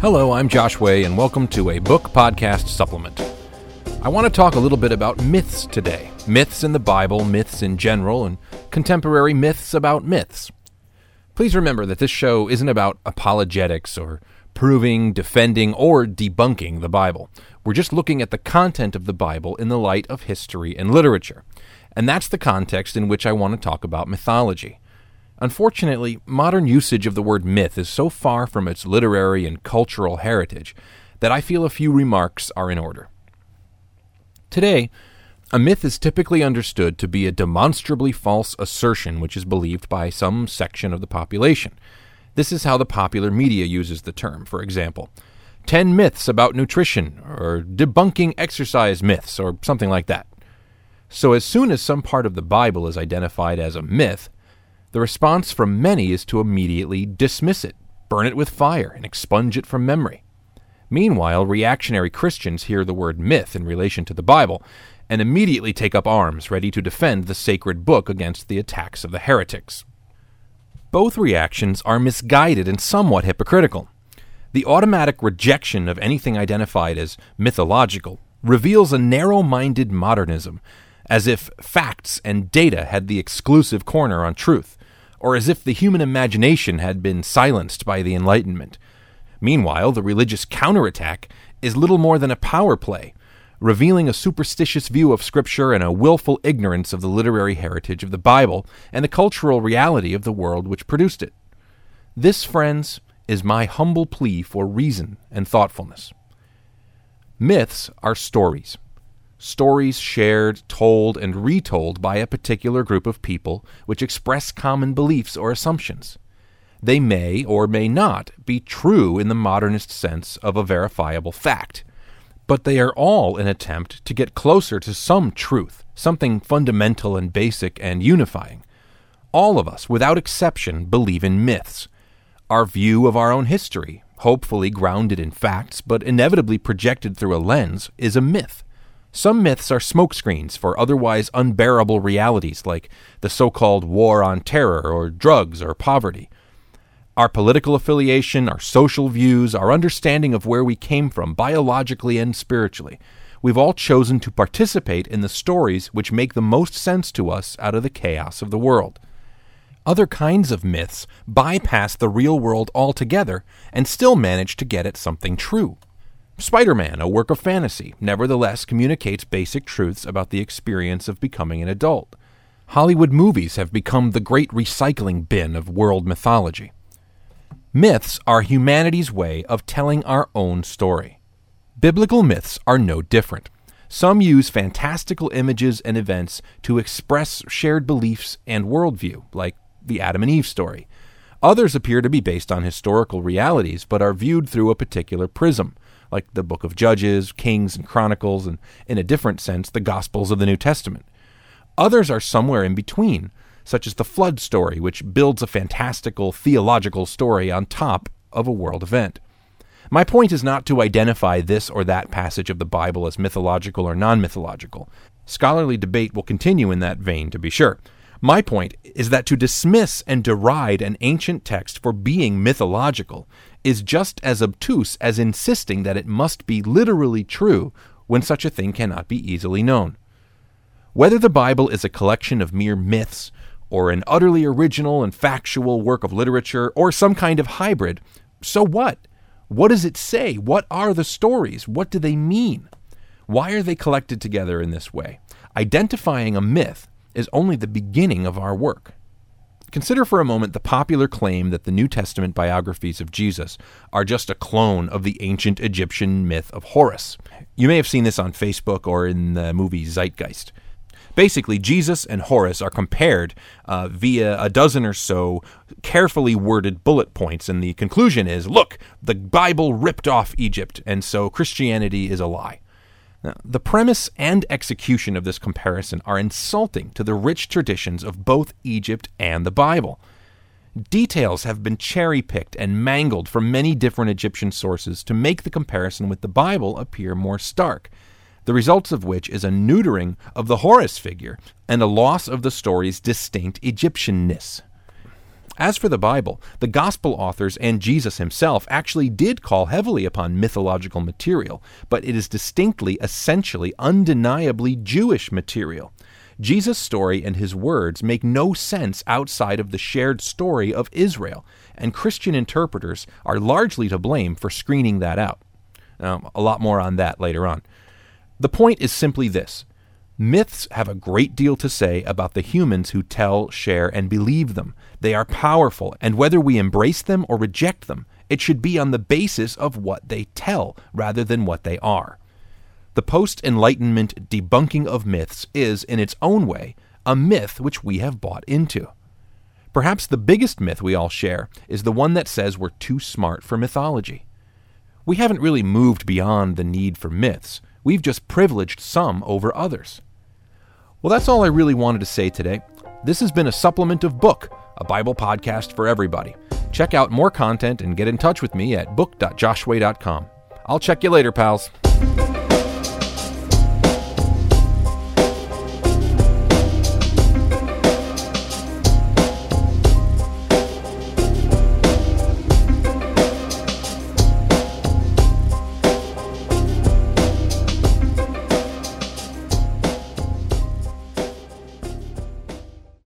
Hello, I'm Josh Way, and welcome to a book podcast supplement. I want to talk a little bit about myths today myths in the Bible, myths in general, and contemporary myths about myths. Please remember that this show isn't about apologetics or proving, defending, or debunking the Bible. We're just looking at the content of the Bible in the light of history and literature. And that's the context in which I want to talk about mythology. Unfortunately, modern usage of the word myth is so far from its literary and cultural heritage that I feel a few remarks are in order. Today, a myth is typically understood to be a demonstrably false assertion which is believed by some section of the population. This is how the popular media uses the term. For example, 10 myths about nutrition, or debunking exercise myths, or something like that. So, as soon as some part of the Bible is identified as a myth, the response from many is to immediately dismiss it, burn it with fire, and expunge it from memory. Meanwhile, reactionary Christians hear the word myth in relation to the Bible and immediately take up arms, ready to defend the sacred book against the attacks of the heretics. Both reactions are misguided and somewhat hypocritical. The automatic rejection of anything identified as mythological reveals a narrow minded modernism, as if facts and data had the exclusive corner on truth, or as if the human imagination had been silenced by the Enlightenment. Meanwhile, the religious counterattack is little more than a power play, revealing a superstitious view of Scripture and a willful ignorance of the literary heritage of the Bible and the cultural reality of the world which produced it. This, friends, is my humble plea for reason and thoughtfulness. Myths are stories stories shared, told, and retold by a particular group of people which express common beliefs or assumptions. They may or may not be true in the modernist sense of a verifiable fact, but they are all an attempt to get closer to some truth, something fundamental and basic and unifying. All of us, without exception, believe in myths. Our view of our own history, hopefully grounded in facts but inevitably projected through a lens, is a myth. Some myths are smokescreens for otherwise unbearable realities like the so called war on terror or drugs or poverty. Our political affiliation, our social views, our understanding of where we came from biologically and spiritually. We've all chosen to participate in the stories which make the most sense to us out of the chaos of the world. Other kinds of myths bypass the real world altogether and still manage to get at something true. Spider Man, a work of fantasy, nevertheless communicates basic truths about the experience of becoming an adult. Hollywood movies have become the great recycling bin of world mythology. Myths are humanity's way of telling our own story. Biblical myths are no different. Some use fantastical images and events to express shared beliefs and worldview, like the Adam and Eve story. Others appear to be based on historical realities, but are viewed through a particular prism, like the book of Judges, Kings, and Chronicles, and in a different sense, the Gospels of the New Testament. Others are somewhere in between, such as the flood story, which builds a fantastical theological story on top of a world event. My point is not to identify this or that passage of the Bible as mythological or non mythological. Scholarly debate will continue in that vein, to be sure. My point is that to dismiss and deride an ancient text for being mythological is just as obtuse as insisting that it must be literally true when such a thing cannot be easily known. Whether the Bible is a collection of mere myths, or an utterly original and factual work of literature, or some kind of hybrid, so what? What does it say? What are the stories? What do they mean? Why are they collected together in this way? Identifying a myth is only the beginning of our work. Consider for a moment the popular claim that the New Testament biographies of Jesus are just a clone of the ancient Egyptian myth of Horus. You may have seen this on Facebook or in the movie Zeitgeist. Basically, Jesus and Horus are compared uh, via a dozen or so carefully worded bullet points, and the conclusion is look, the Bible ripped off Egypt, and so Christianity is a lie. Now, the premise and execution of this comparison are insulting to the rich traditions of both Egypt and the Bible. Details have been cherry picked and mangled from many different Egyptian sources to make the comparison with the Bible appear more stark, the results of which is a neutering of the Horus figure and a loss of the story's distinct Egyptianness. As for the Bible, the Gospel authors and Jesus himself actually did call heavily upon mythological material, but it is distinctly, essentially, undeniably Jewish material. Jesus' story and his words make no sense outside of the shared story of Israel, and Christian interpreters are largely to blame for screening that out. Um, a lot more on that later on. The point is simply this Myths have a great deal to say about the humans who tell, share, and believe them. They are powerful, and whether we embrace them or reject them, it should be on the basis of what they tell rather than what they are. The post Enlightenment debunking of myths is, in its own way, a myth which we have bought into. Perhaps the biggest myth we all share is the one that says we're too smart for mythology. We haven't really moved beyond the need for myths, we've just privileged some over others. Well, that's all I really wanted to say today. This has been a supplement of Book, a Bible podcast for everybody. Check out more content and get in touch with me at book.joshway.com. I'll check you later, pals.